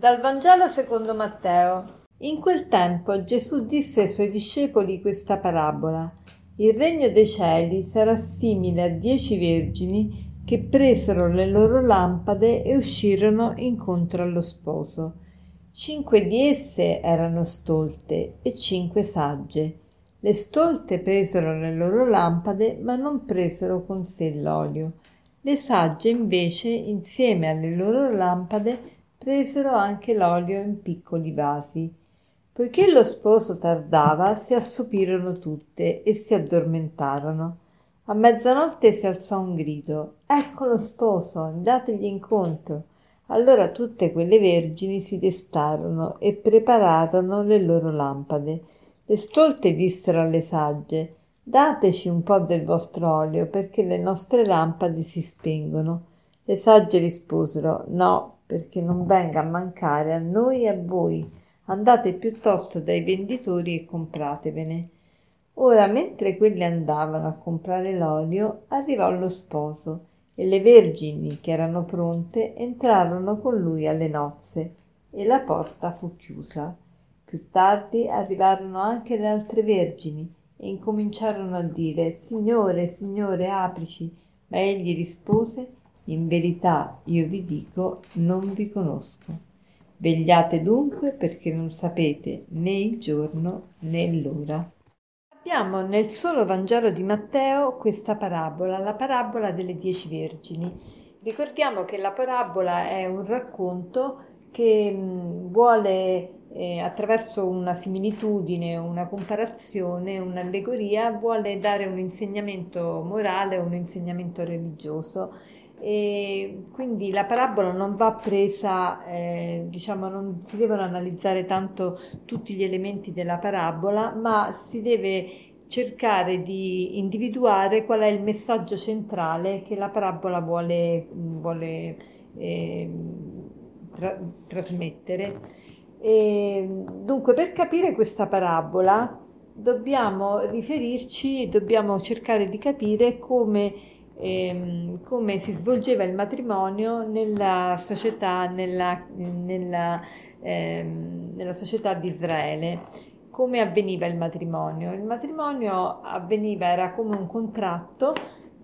Dal Vangelo secondo Matteo. In quel tempo Gesù disse ai suoi discepoli questa parabola. Il regno dei cieli sarà simile a dieci vergini che presero le loro lampade e uscirono incontro allo sposo. Cinque di esse erano stolte e cinque sagge. Le stolte presero le loro lampade, ma non presero con sé l'olio. Le sagge invece, insieme alle loro lampade, presero anche l'olio in piccoli vasi. Poiché lo sposo tardava, si assopirono tutte e si addormentarono. A mezzanotte si alzò un grido. Ecco lo sposo, andategli incontro. Allora tutte quelle vergini si destarono e prepararono le loro lampade. Le stolte dissero alle sagge Dateci un po' del vostro olio, perché le nostre lampade si spengono. Le sagge risposero No, perché non venga a mancare a noi e a voi. Andate piuttosto dai venditori e compratevene. Ora, mentre quelli andavano a comprare l'olio, arrivò lo sposo e le vergini che erano pronte entrarono con lui alle nozze e la porta fu chiusa. Più tardi arrivarono anche le altre vergini e incominciarono a dire Signore, Signore, aprici. Ma egli rispose in verità io vi dico, non vi conosco. Vegliate dunque perché non sapete né il giorno né l'ora. Abbiamo nel solo Vangelo di Matteo questa parabola, la parabola delle dieci vergini. Ricordiamo che la parabola è un racconto che vuole eh, attraverso una similitudine, una comparazione, un'allegoria, vuole dare un insegnamento morale, un insegnamento religioso e quindi la parabola non va presa, eh, diciamo, non si devono analizzare tanto tutti gli elementi della parabola, ma si deve cercare di individuare qual è il messaggio centrale che la parabola vuole, vuole eh, tra- trasmettere. E, dunque, per capire questa parabola dobbiamo riferirci, dobbiamo cercare di capire come ehm, come si svolgeva il matrimonio nella società, nella, nella, ehm, nella società di Israele. Come avveniva il matrimonio? Il matrimonio avveniva, era come un contratto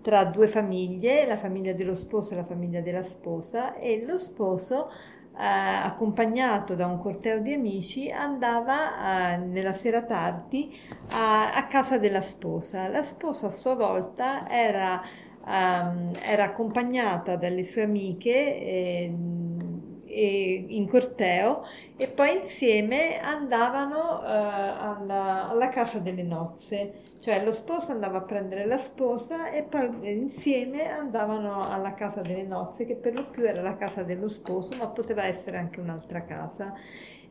tra due famiglie, la famiglia dello sposo e la famiglia della sposa, e lo sposo eh, accompagnato da un corteo di amici, andava eh, nella sera tardi a, a, casa della sposa. La sposa a sua volta era um, era accompagnata dalle sue amiche eh, in corteo e poi insieme andavano uh, alla, alla casa delle nozze. Cioè lo sposo andava a prendere la sposa e poi insieme andavano alla casa delle nozze che per lo più era la casa dello sposo ma poteva essere anche un'altra casa.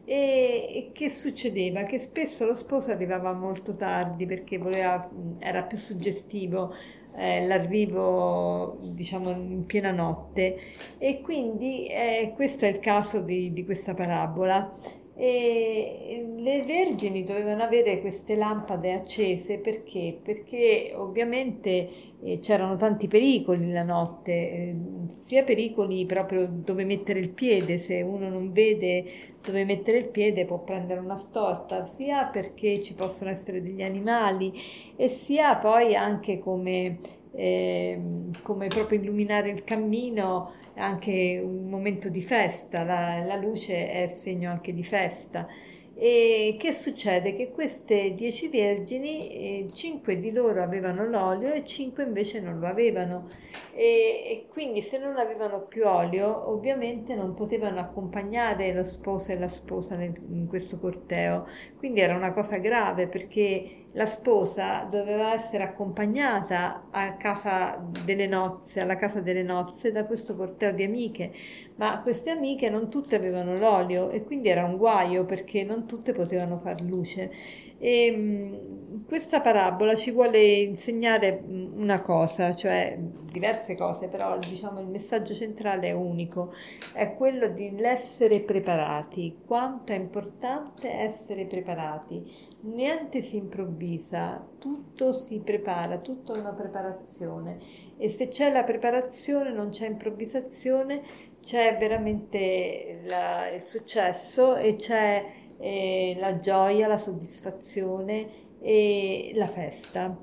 E, e che succedeva? Che spesso lo sposo arrivava molto tardi perché voleva, era più suggestivo eh, l'arrivo diciamo in piena notte. E quindi eh, questo è il caso di, di questa parabola e le vergini dovevano avere queste lampade accese perché? Perché ovviamente eh, c'erano tanti pericoli la notte, eh, sia pericoli proprio dove mettere il piede, se uno non vede dove mettere il piede può prendere una storta, sia perché ci possono essere degli animali e sia poi anche come, eh, come proprio illuminare il cammino anche un momento di festa, la, la luce è segno anche di festa. E che succede? Che queste dieci vergini, eh, cinque di loro avevano l'olio e cinque invece non lo avevano. E, e, quindi se non avevano più olio, ovviamente non potevano accompagnare lo sposo e la sposa nel, in questo corteo. Quindi era una cosa grave perché la sposa doveva essere accompagnata casa nozze, alla casa delle nozze da questo corteo di amiche, ma queste amiche non tutte avevano l'olio e quindi era un guaio perché non tutte potevano far luce. E mh, questa parabola ci vuole insegnare una cosa, cioè diverse cose, però diciamo il messaggio centrale è unico, è quello di essere preparati, quanto è importante essere preparati. Niente si improvvisa, tutto si prepara, tutta una preparazione e se c'è la preparazione non c'è improvvisazione, c'è veramente la, il successo e c'è eh, la gioia, la soddisfazione e la festa.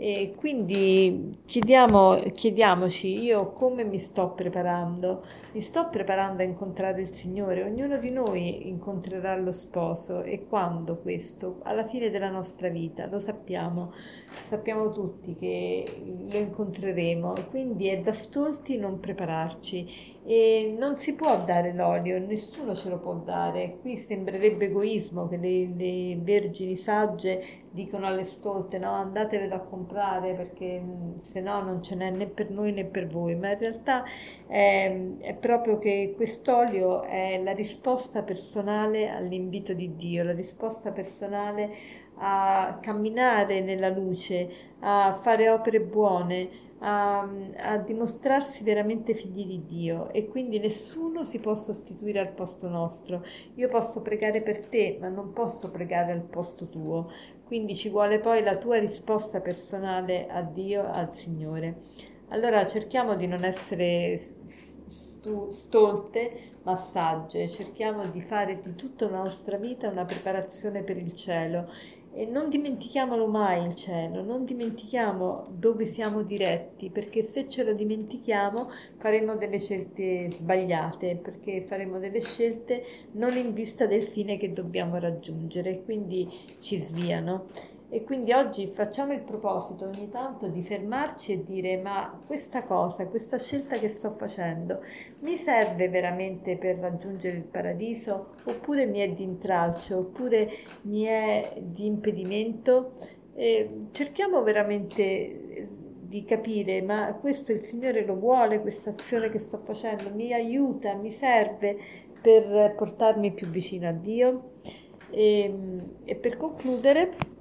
E quindi chiediamo, chiediamoci io come mi sto preparando. Mi sto preparando a incontrare il Signore. Ognuno di noi incontrerà lo sposo e quando questo? Alla fine della nostra vita, lo sappiamo. Sappiamo tutti che lo incontreremo, quindi è da stolti non prepararci e non si può dare l'olio, nessuno ce lo può dare. Qui sembrerebbe egoismo che le, le vergini sagge dicono alle stolte no andatevelo a comprare perché mm, se no non ce n'è né per noi né per voi, ma in realtà è, è proprio che quest'olio è la risposta personale all'invito di Dio, la risposta personale a camminare nella luce, a fare opere buone, a, a, dimostrarsi veramente figli di Dio e quindi nessuno si può sostituire al posto nostro. Io posso pregare per te, ma non posso pregare al posto tuo. Quindi ci vuole poi la tua risposta personale a Dio, al Signore. Allora cerchiamo di non essere stu- stolte, ma sagge, cerchiamo di fare di tutta la nostra vita una preparazione per il cielo e non dimentichiamolo mai il cielo, non dimentichiamo dove siamo diretti, perché se ce lo dimentichiamo faremo delle scelte sbagliate, perché faremo delle scelte non in vista del fine che dobbiamo raggiungere, quindi ci sviano. E quindi oggi facciamo il proposito ogni tanto di fermarci e dire ma questa cosa, questa scelta che sto facendo mi serve veramente per raggiungere il paradiso oppure mi è di intralcio oppure mi è di impedimento? E cerchiamo veramente eh, di capire ma questo il Signore lo vuole, questa azione che sto facendo mi aiuta, mi serve per portarmi più vicino a Dio. E, e per concludere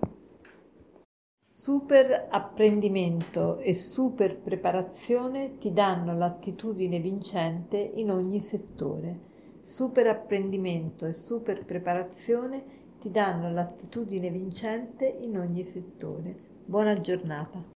Super apprendimento e super preparazione ti danno l'attitudine vincente in ogni settore. Super apprendimento e super preparazione ti danno l'attitudine vincente in ogni settore. Buona giornata.